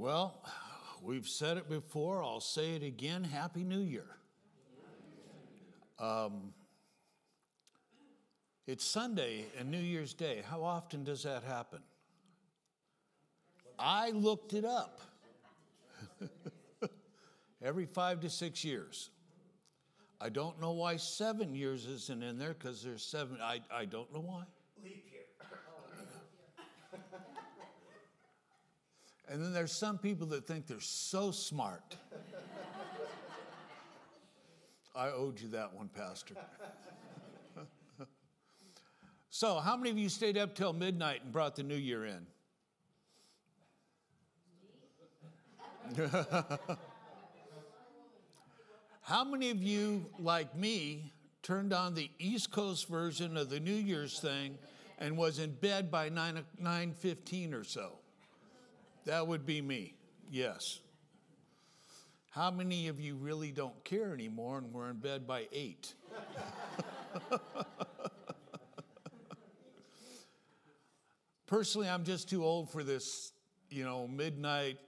Well, we've said it before, I'll say it again Happy New Year. Um, it's Sunday and New Year's Day. How often does that happen? I looked it up. Every five to six years. I don't know why seven years isn't in there because there's seven. I, I don't know why. Leap year. And then there's some people that think they're so smart. I owed you that one, Pastor. so, how many of you stayed up till midnight and brought the new year in? How many of you, like me, turned on the East Coast version of the New Year's thing and was in bed by 9, 9.15 or so? That would be me, yes. How many of you really don't care anymore and were in bed by 8? Personally, I'm just too old for this, you know, midnight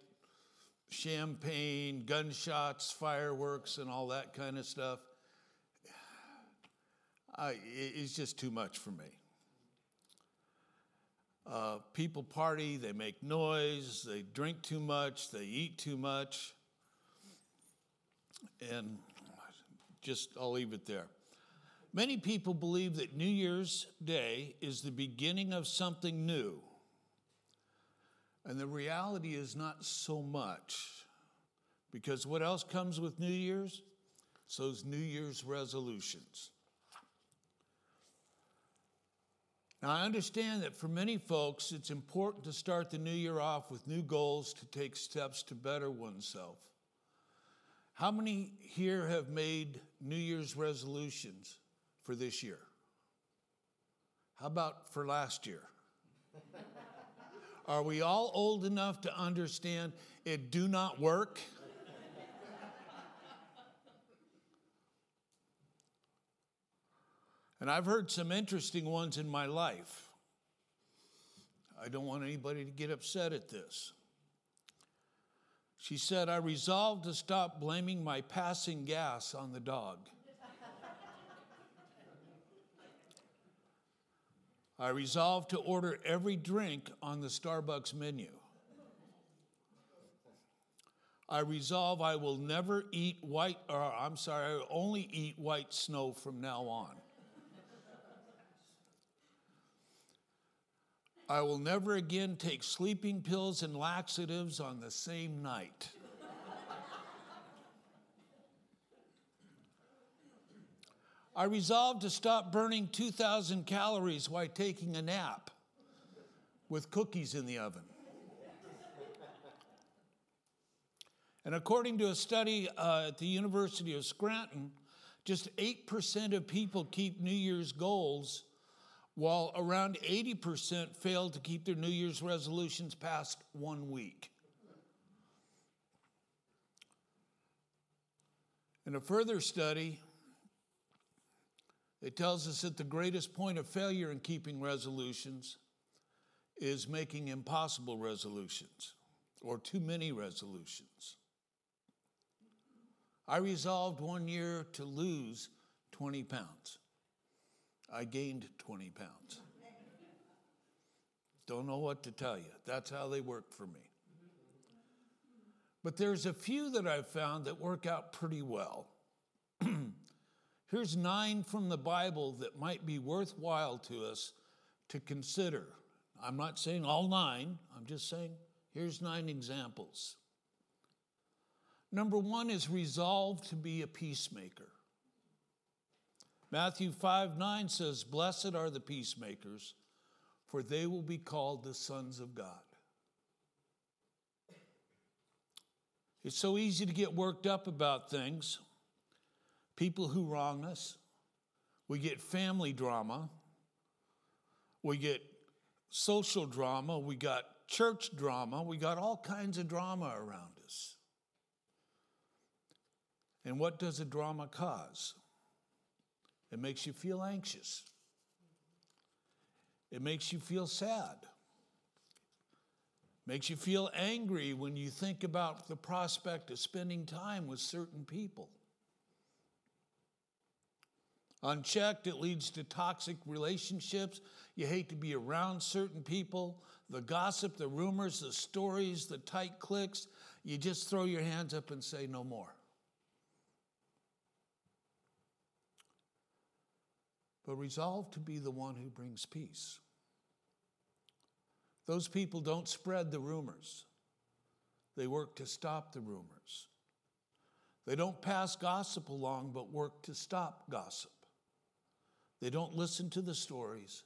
champagne, gunshots, fireworks, and all that kind of stuff. I, it's just too much for me. Uh, people party, they make noise, they drink too much, they eat too much. And just, I'll leave it there. Many people believe that New Year's Day is the beginning of something new. And the reality is not so much. Because what else comes with New Year's? It's those New Year's resolutions. Now, I understand that for many folks, it's important to start the new year off with new goals to take steps to better oneself. How many here have made New Year's resolutions for this year? How about for last year? Are we all old enough to understand it do not work? And I've heard some interesting ones in my life. I don't want anybody to get upset at this. She said, I resolved to stop blaming my passing gas on the dog. I resolved to order every drink on the Starbucks menu. I resolve I will never eat white, or I'm sorry, I only eat white snow from now on. I will never again take sleeping pills and laxatives on the same night. I resolved to stop burning 2,000 calories while taking a nap with cookies in the oven. And according to a study uh, at the University of Scranton, just 8% of people keep New Year's goals, while around 80% fail to keep their New Year's resolutions past one week. In a further study, it tells us that the greatest point of failure in keeping resolutions is making impossible resolutions or too many resolutions. I resolved one year to lose 20 pounds. I gained 20 pounds. Don't know what to tell you. That's how they work for me. But there's a few that I've found that work out pretty well. Here's nine from the Bible that might be worthwhile to us to consider. I'm not saying all nine, I'm just saying here's nine examples. Number one is resolve to be a peacemaker. Matthew 5 9 says, Blessed are the peacemakers, for they will be called the sons of God. It's so easy to get worked up about things people who wrong us, we get family drama, we get social drama, we got church drama, we got all kinds of drama around us. And what does a drama cause? It makes you feel anxious. It makes you feel sad. Makes you feel angry when you think about the prospect of spending time with certain people. Unchecked, it leads to toxic relationships. You hate to be around certain people. The gossip, the rumors, the stories, the tight cliques, you just throw your hands up and say, no more. But resolve to be the one who brings peace. Those people don't spread the rumors, they work to stop the rumors. They don't pass gossip along, but work to stop gossip. They don't listen to the stories.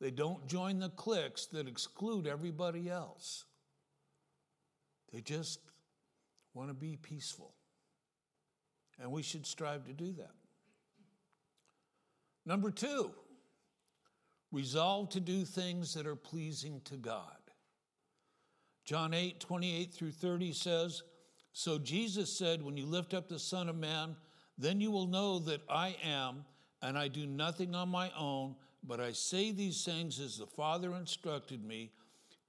They don't join the cliques that exclude everybody else. They just want to be peaceful. And we should strive to do that. Number two, resolve to do things that are pleasing to God. John 8, 28 through 30 says, So Jesus said, When you lift up the Son of Man, then you will know that I am and I do nothing on my own, but I say these things as the Father instructed me,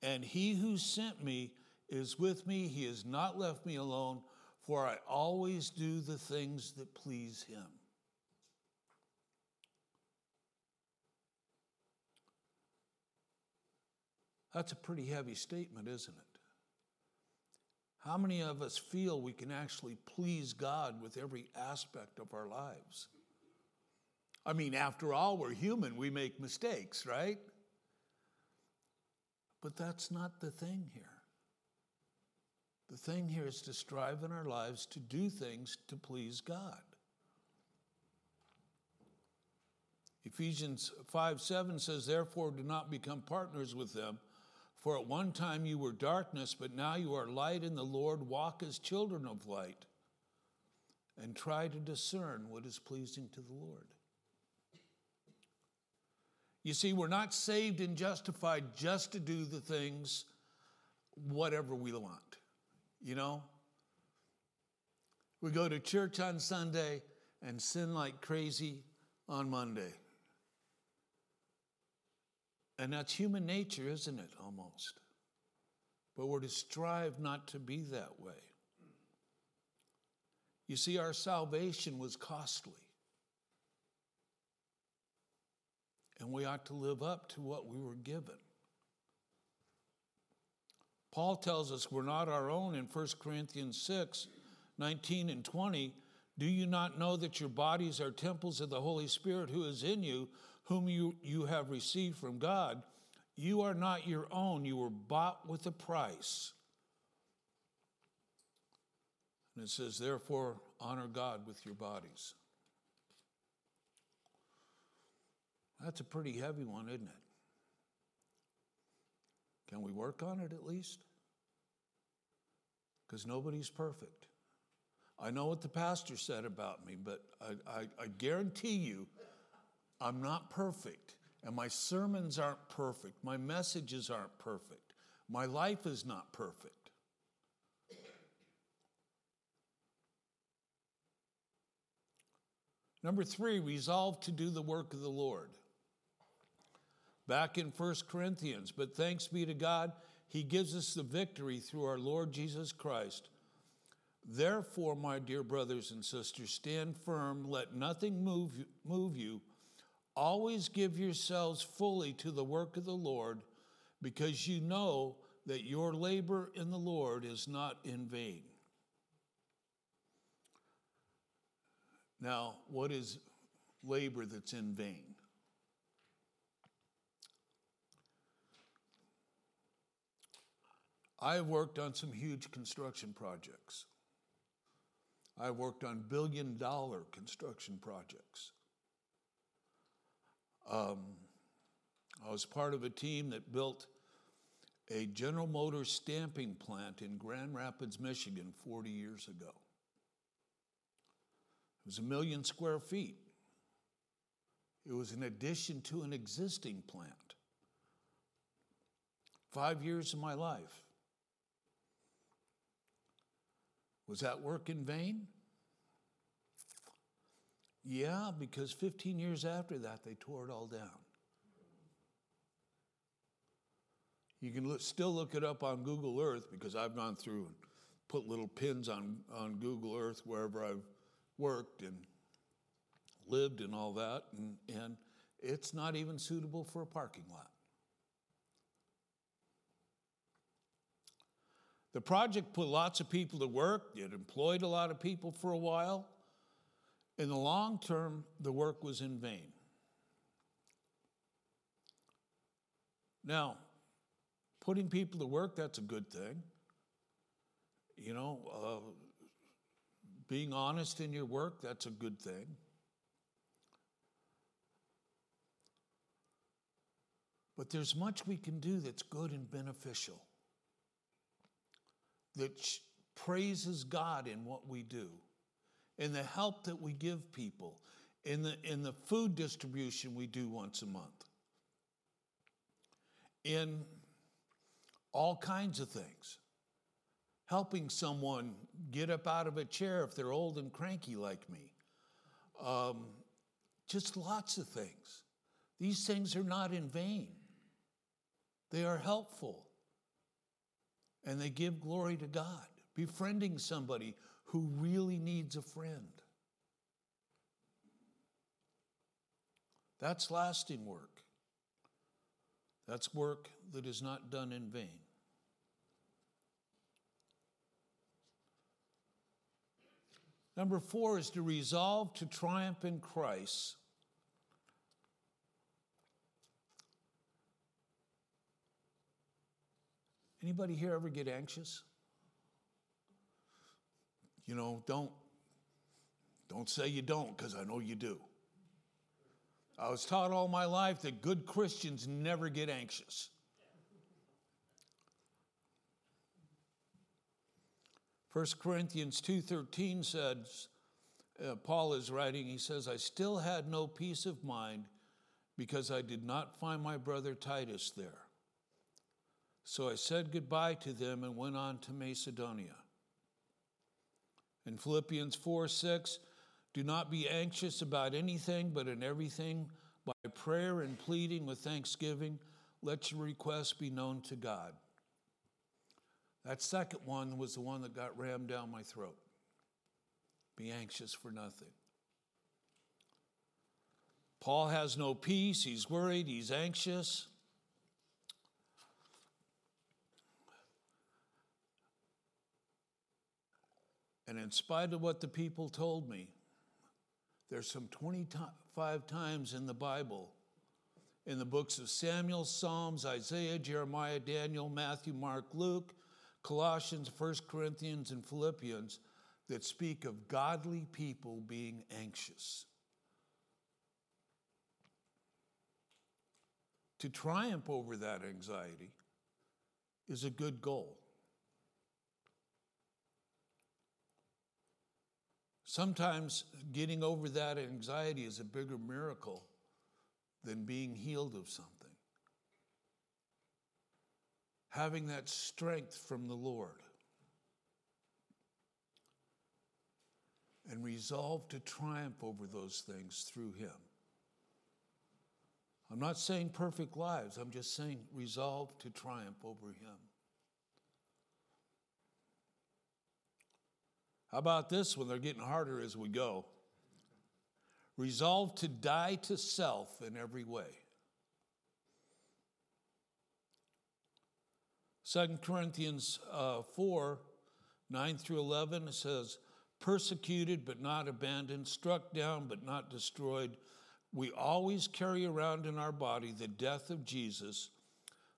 and he who sent me is with me. He has not left me alone, for I always do the things that please him. That's a pretty heavy statement, isn't it? How many of us feel we can actually please God with every aspect of our lives? I mean, after all, we're human, we make mistakes, right? But that's not the thing here. The thing here is to strive in our lives to do things to please God. Ephesians 5 7 says, Therefore, do not become partners with them. For at one time you were darkness, but now you are light in the Lord. Walk as children of light and try to discern what is pleasing to the Lord. You see, we're not saved and justified just to do the things whatever we want. You know? We go to church on Sunday and sin like crazy on Monday. And that's human nature, isn't it? Almost. But we're to strive not to be that way. You see, our salvation was costly. and we ought to live up to what we were given. Paul tells us we're not our own in 1 Corinthians 6 19 and 20. Do you not know that your bodies are temples of the Holy Spirit who is in you, whom you, you have received from God? You are not your own, you were bought with a price. And it says, therefore, honor God with your bodies. That's a pretty heavy one, isn't it? Can we work on it at least? Because nobody's perfect. I know what the pastor said about me, but I, I, I, guarantee you I'm not perfect. And my sermons aren't perfect. My messages aren't perfect. My life is not perfect. Number three, resolve to do the work of the Lord back in 1 Corinthians. But thanks be to God, He gives us the victory through our Lord Jesus Christ. Therefore, my dear brothers and sisters, stand firm, let nothing move, move you. Always give yourselves fully to the work of the Lord, because you know that your labor in the Lord is not in vain. Now, what is labor that's in vain? I've worked on some huge construction projects. I've worked on billion dollar construction projects. Um, I was part of a team that built a General Motors stamping plant in Grand Rapids, Michigan 40 years ago. It was a million square feet. It was an addition to an existing plant. Five years of my life. Was that work in vain? Yeah, because 15 years after that, they tore it all down. You can look, still look it up on Google Earth because I've gone through and put little pins on, on Google Earth wherever I've worked and lived and all that, and, and it's not even suitable for a parking lot. The project put lots of people to work, it employed a lot of people for a while. In the long term, the work was in vain. Now, putting people to work, that's a good thing. You know, uh, being honest in your work, that's a good thing. But there's much we can do that's good and beneficial, that praises God in what we do, in the help that we give people, in the, in the food distribution we do once a month, in all kinds of things. Helping someone get up out of a chair if they're old and cranky like me. Um, just lots of things. These things are not in vain. They are helpful and they give glory to God. Befriending somebody who really needs a friend. That's lasting work. That's work that is not done in vain. Number four is to resolve to triumph in Christ Anybody here ever get anxious? You know, don't don't say you don't because I know you do. I was taught all my life that good Christians never get anxious. First Corinthians 2:13 says uh, Paul is writing he says I still had no peace of mind because I did not find my brother Titus there. So I said goodbye to them and went on to Macedonia. In Philippians 4 6, do not be anxious about anything, but in everything, by prayer and pleading with thanksgiving, let your requests be known to God. That second one was the one that got rammed down my throat. Be anxious for nothing. Paul has no peace. He's worried. He's anxious. And in spite of what the people told me, there's some 25 times in the Bible, in the books of Samuel, Psalms, Isaiah, Jeremiah, Daniel, Matthew, Mark, Luke, Colossians, 1 Corinthians, and Philippians, that speak of godly people being anxious. To triumph over that anxiety is a good goal. Sometimes getting over that anxiety is a bigger miracle than being healed of something. Having that strength from the Lord and resolve to triumph over those things through Him. I'm not saying perfect lives, I'm just saying resolve to triumph over Him. How about this one? They're getting harder as we go. Resolve to die to self in every way. 2 Corinthians uh, 4 9 through 11 says, Persecuted but not abandoned, struck down but not destroyed. We always carry around in our body the death of Jesus,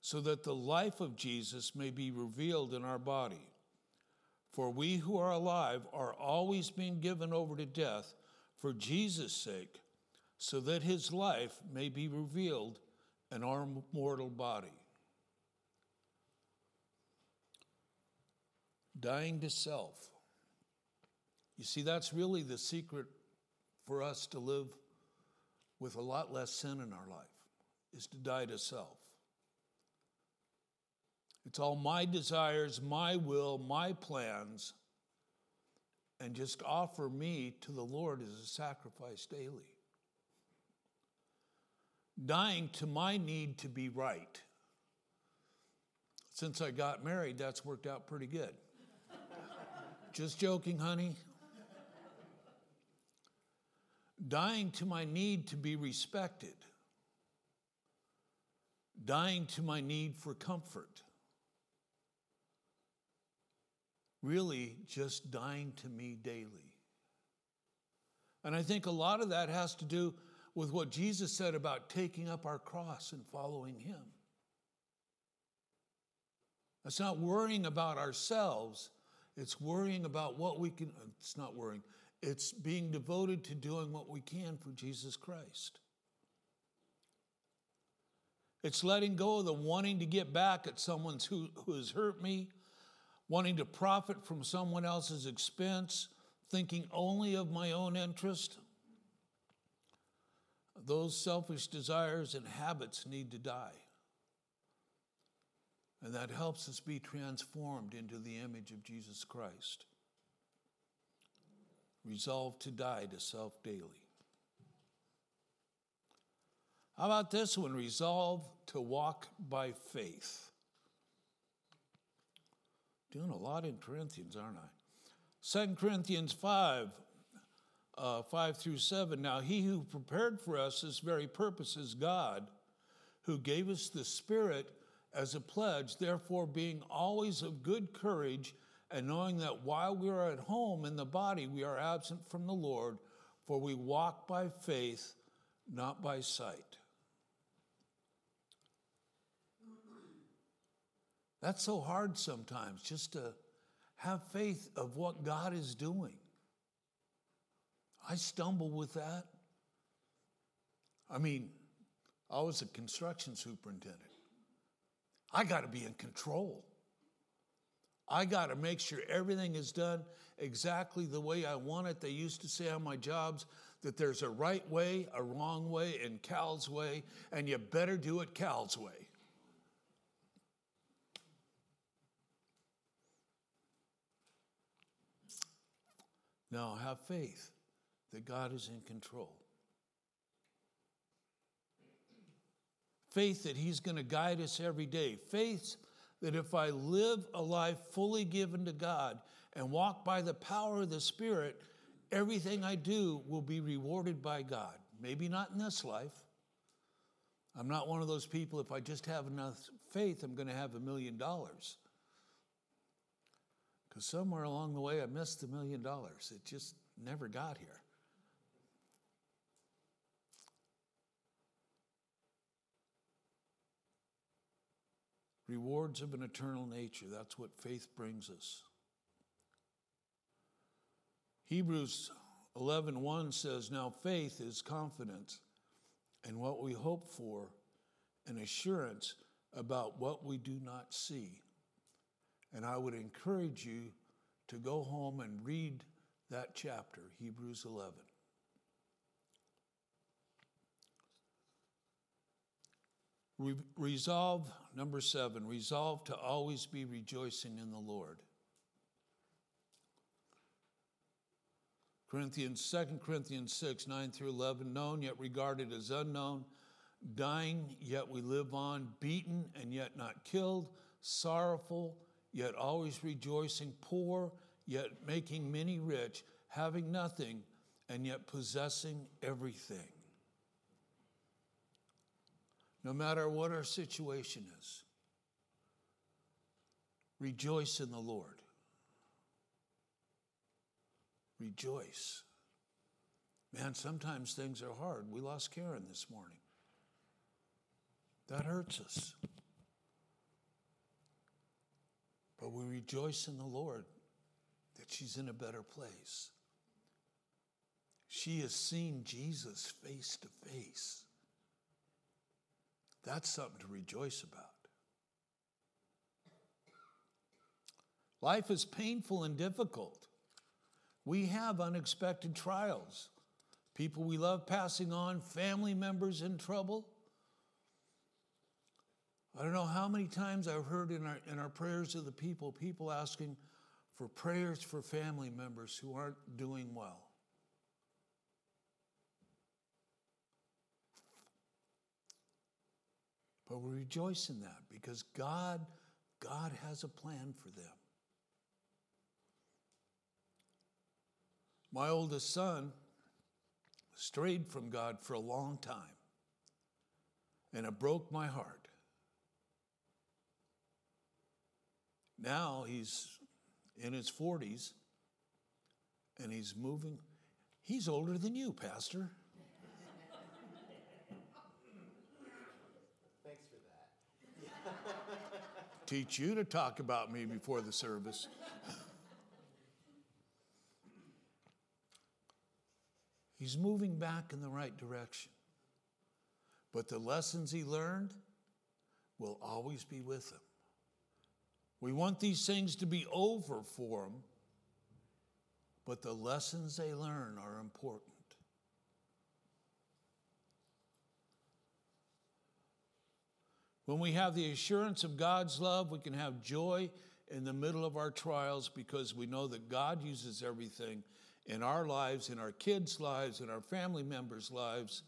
so that the life of Jesus may be revealed in our body. For we who are alive are always being given over to death for Jesus' sake, so that his life may be revealed in our mortal body. Dying to self. You see, that's really the secret for us to live with a lot less sin in our life, is to die to self. It's all my desires, my will, my plans, and just offer me to the Lord as a sacrifice daily. Dying to my need to be right, Since I got married, that's worked out pretty good. Just joking, honey. Dying to my need to be respected. Dying to my need for comfort. Really, just dying to me daily. And I think a lot of that has to do with what Jesus said about taking up our cross and following Him. It's not worrying about ourselves, it's worrying about what we can, it's not worrying, it's being devoted to doing what we can for Jesus Christ. It's letting go of the wanting to get back at someone who, who has hurt me, wanting to profit from someone else's expense, thinking only of my own interest. Those selfish desires and habits need to die. And that helps us be transformed into the image of Jesus Christ. Resolve to die to self daily. How about this one? Resolve to walk by faith. Doing a lot in Corinthians, aren't I? 2 Corinthians 5, uh, 5 through 7. Now, he who prepared for us this very purpose is God, who gave us the Spirit as a pledge, therefore, being always of good courage, and knowing that while we are at home in the body, we are absent from the Lord, for we walk by faith, not by sight. That's so hard sometimes, just to have faith of what God is doing. I stumble with that. I mean, I was a construction superintendent. I got to be in control. I got to make sure everything is done exactly the way I want it. They used to say on my jobs that there's a right way, a wrong way, and Cal's way, and you better do it Cal's way. Now, have faith that God is in control. Faith that He's going to guide us every day. Faith that if I live a life fully given to God and walk by the power of the Spirit, everything I do will be rewarded by God. Maybe not in this life. I'm not one of those people, if I just have enough faith, I'm going to have a million dollars. Because somewhere along the way, I missed the million dollars. It just never got here. rewards of an eternal nature. That's what faith brings us. Hebrews 11:1 says, "Now faith is confidence in what we hope for, and assurance about what we do not see." And I would encourage you to go home and read that chapter, Hebrews 11. Resolve, number seven, resolve to always be rejoicing in the Lord. Corinthians, 2 Corinthians 6, 9 through 11, known yet regarded as unknown, dying yet we live on, beaten and yet not killed, sorrowful yet always rejoicing, poor yet making many rich, having nothing and yet possessing everything no matter what our situation is. Rejoice in the Lord. Rejoice. Man, sometimes things are hard. We lost Karen this morning. That hurts us. But we rejoice in the Lord that she's in a better place. She has seen Jesus face to face. That's something to rejoice about. Life is painful and difficult. We have unexpected trials. People we love passing on, family members in trouble. I don't know how many times I've heard in our, in our prayers of the people, people asking for prayers for family members who aren't doing well. But we rejoice in that because God God has a plan for them. My oldest son strayed from God for a long time, and it broke my heart. Now he's in his 40s and he's moving. He's older than you, Pastor. Thanks for that. Teach you to talk about me before the service. He's moving back in the right direction. But the lessons he learned will always be with him. We want these things to be over for them, but the lessons they learn are important. When we have the assurance of God's love, we can have joy in the middle of our trials because we know that God uses everything in our lives, in our kids' lives, in our family members' lives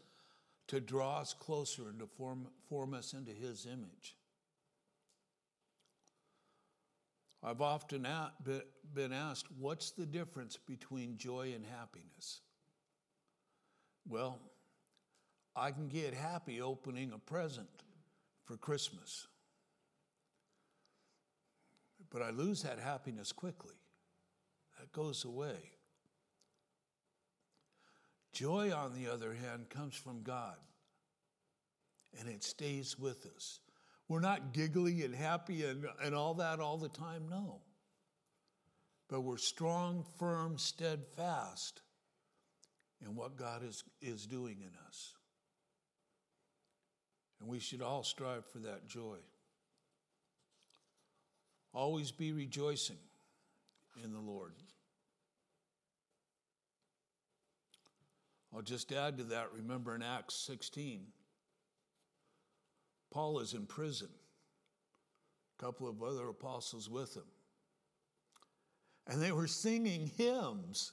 to draw us closer and to form, form us into His image. I've often been asked, what's the difference between joy and happiness? Well, I can get happy opening a present for Christmas, but I lose that happiness quickly. That goes away. Joy, on the other hand, comes from God, and it stays with us. We're not giggly and happy and, and all that all the time, no. But we're strong, firm, steadfast in what God is, is doing in us. And we should all strive for that joy. Always be rejoicing in the Lord. I'll just add to that, remember in Acts 16, Paul is in prison, a couple of other apostles with him. And they were singing hymns.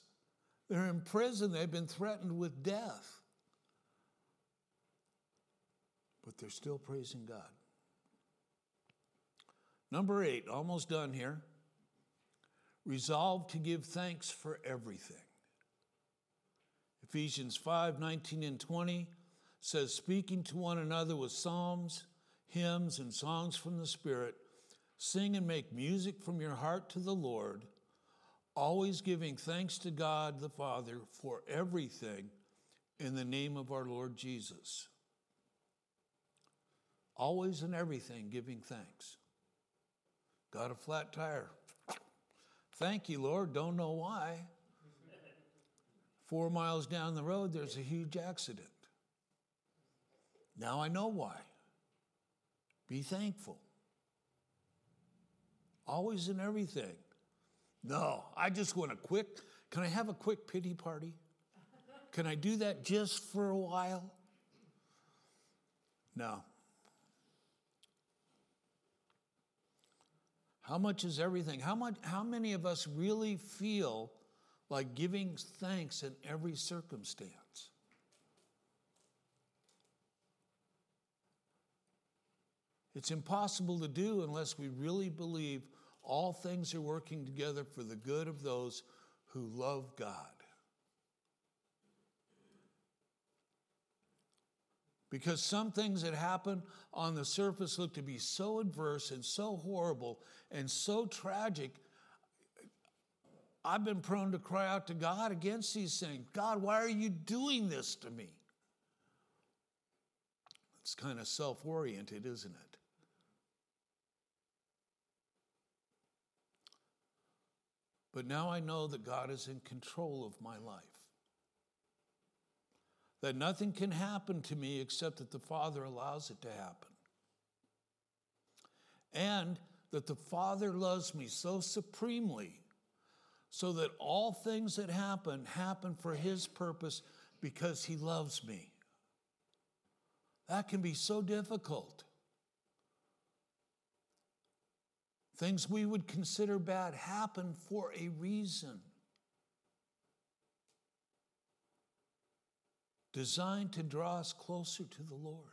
They're in prison, they've been threatened with death. But they're still praising God. Number eight, almost done here. Resolve to give thanks for everything. Ephesians 5 19 and 20 says, speaking to one another with psalms hymns, and songs from the Spirit, sing and make music from your heart to the Lord, always giving thanks to God the Father for everything in the name of our Lord Jesus. Always and everything giving thanks. Got a flat tire. Thank you, Lord. Don't know why. Four miles down the road, there's a huge accident. Now I know why. Be thankful. Always in everything. No, I just want a quick, can I have a quick pity party? Can I do that just for a while? No. How much is everything? How much how many of us really feel like giving thanks in every circumstance? It's impossible to do unless we really believe all things are working together for the good of those who love God. Because some things that happen on the surface look to be so adverse and so horrible and so tragic. I've been prone to cry out to God against these things. God, why are you doing this to me? It's kind of self oriented, isn't it? But now I know that God is in control of my life. That nothing can happen to me except that the Father allows it to happen. And that the Father loves me so supremely so that all things that happen happen for His purpose because He loves me. That can be so difficult. Things we would consider bad happen for a reason. Designed to draw us closer to the Lord.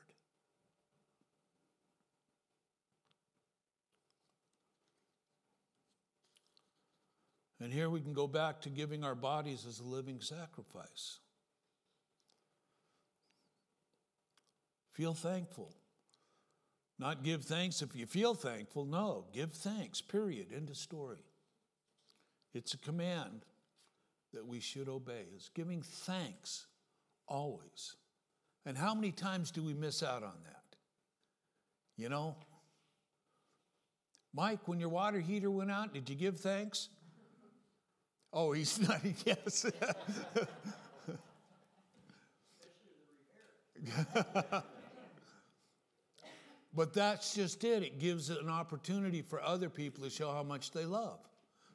And here we can go back to giving our bodies as a living sacrifice. Feel thankful. Not give thanks if you feel thankful. No, give thanks, period. End of story. It's a command that we should obey, is giving thanks always. And how many times do we miss out on that? You know? Mike, when your water heater went out, did you give thanks? Oh, he's not, yes. but that's just it. It gives an opportunity for other people to show how much they love.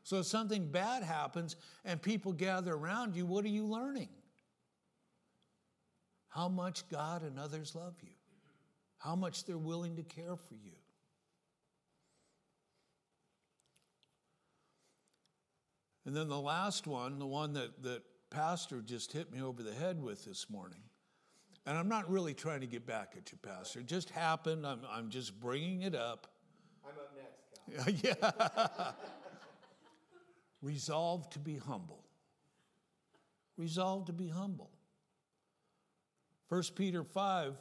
So if something bad happens and people gather around you, what are you learning? How much God and others love you, how much they're willing to care for you. And then the last one, the one that, that Pastor just hit me over the head with this morning. And I'm not really trying to get back at you, Pastor. It just happened. I'm, I'm just bringing it up. I'm up next, yeah. Resolve to be humble. Resolve to be humble. 1 Peter 5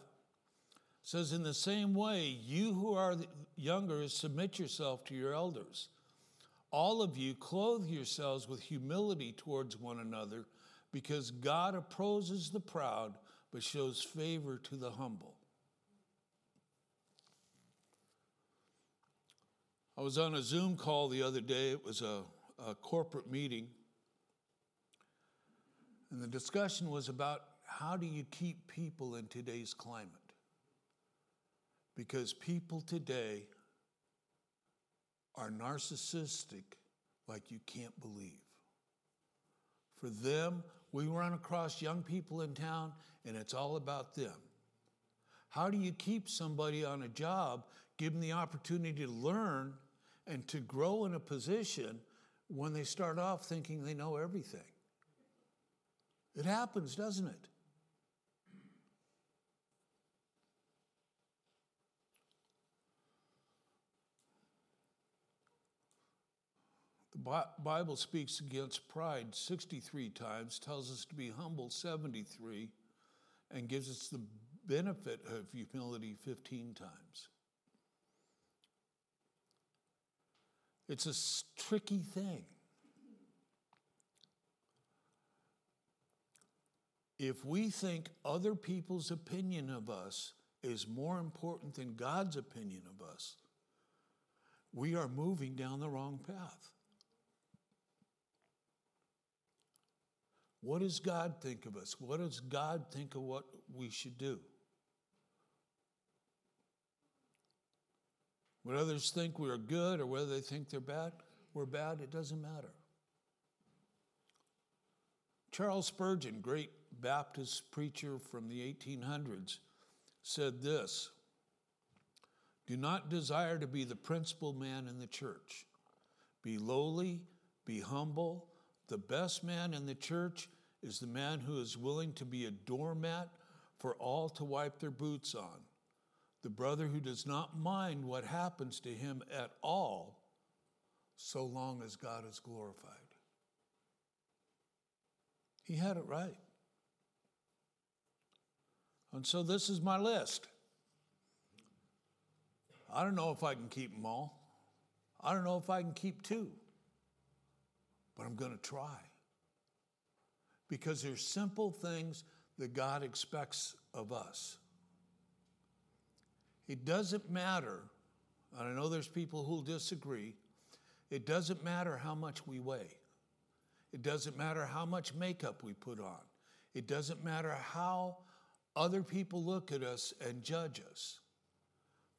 says, In the same way, you who are younger, submit yourself to your elders. All of you clothe yourselves with humility towards one another, because God opposes the proud, but shows favor to the humble. I was on a Zoom call the other day. It was a, a corporate meeting. And the discussion was about how do you keep people in today's climate? Because people today are narcissistic like you can't believe. For them, we run across young people in town and it's all about them. How do you keep somebody on a job, give them the opportunity to learn and to grow in a position when they start off thinking they know everything? It happens, doesn't it? Bible speaks against pride 63 times, tells us to be humble 73, and gives us the benefit of humility 15 times. It's a tricky thing. If we think other people's opinion of us is more important than God's opinion of us, we are moving down the wrong path. What does God think of us? What does God think of what we should do? What others think we're good or whether they think they're bad, we're bad, it doesn't matter. Charles Spurgeon, great Baptist preacher from the 1800s, said this Do not desire to be the principal man in the church. Be lowly, be humble. The best man in the church is the man who is willing to be a doormat for all to wipe their boots on. The brother who does not mind what happens to him at all, so long as God is glorified. He had it right. And so this is my list. I don't know if I can keep them all. I don't know if I can keep two, but I'm going to try because there's simple things that God expects of us. It doesn't matter, and I know there's people who'll disagree, it doesn't matter how much we weigh. It doesn't matter how much makeup we put on. It doesn't matter how other people look at us and judge us.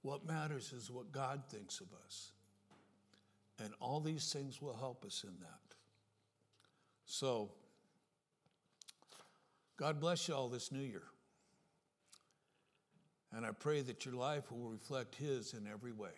What matters is what God thinks of us. And all these things will help us in that. So, God bless you all this new year. And I pray that your life will reflect His in every way.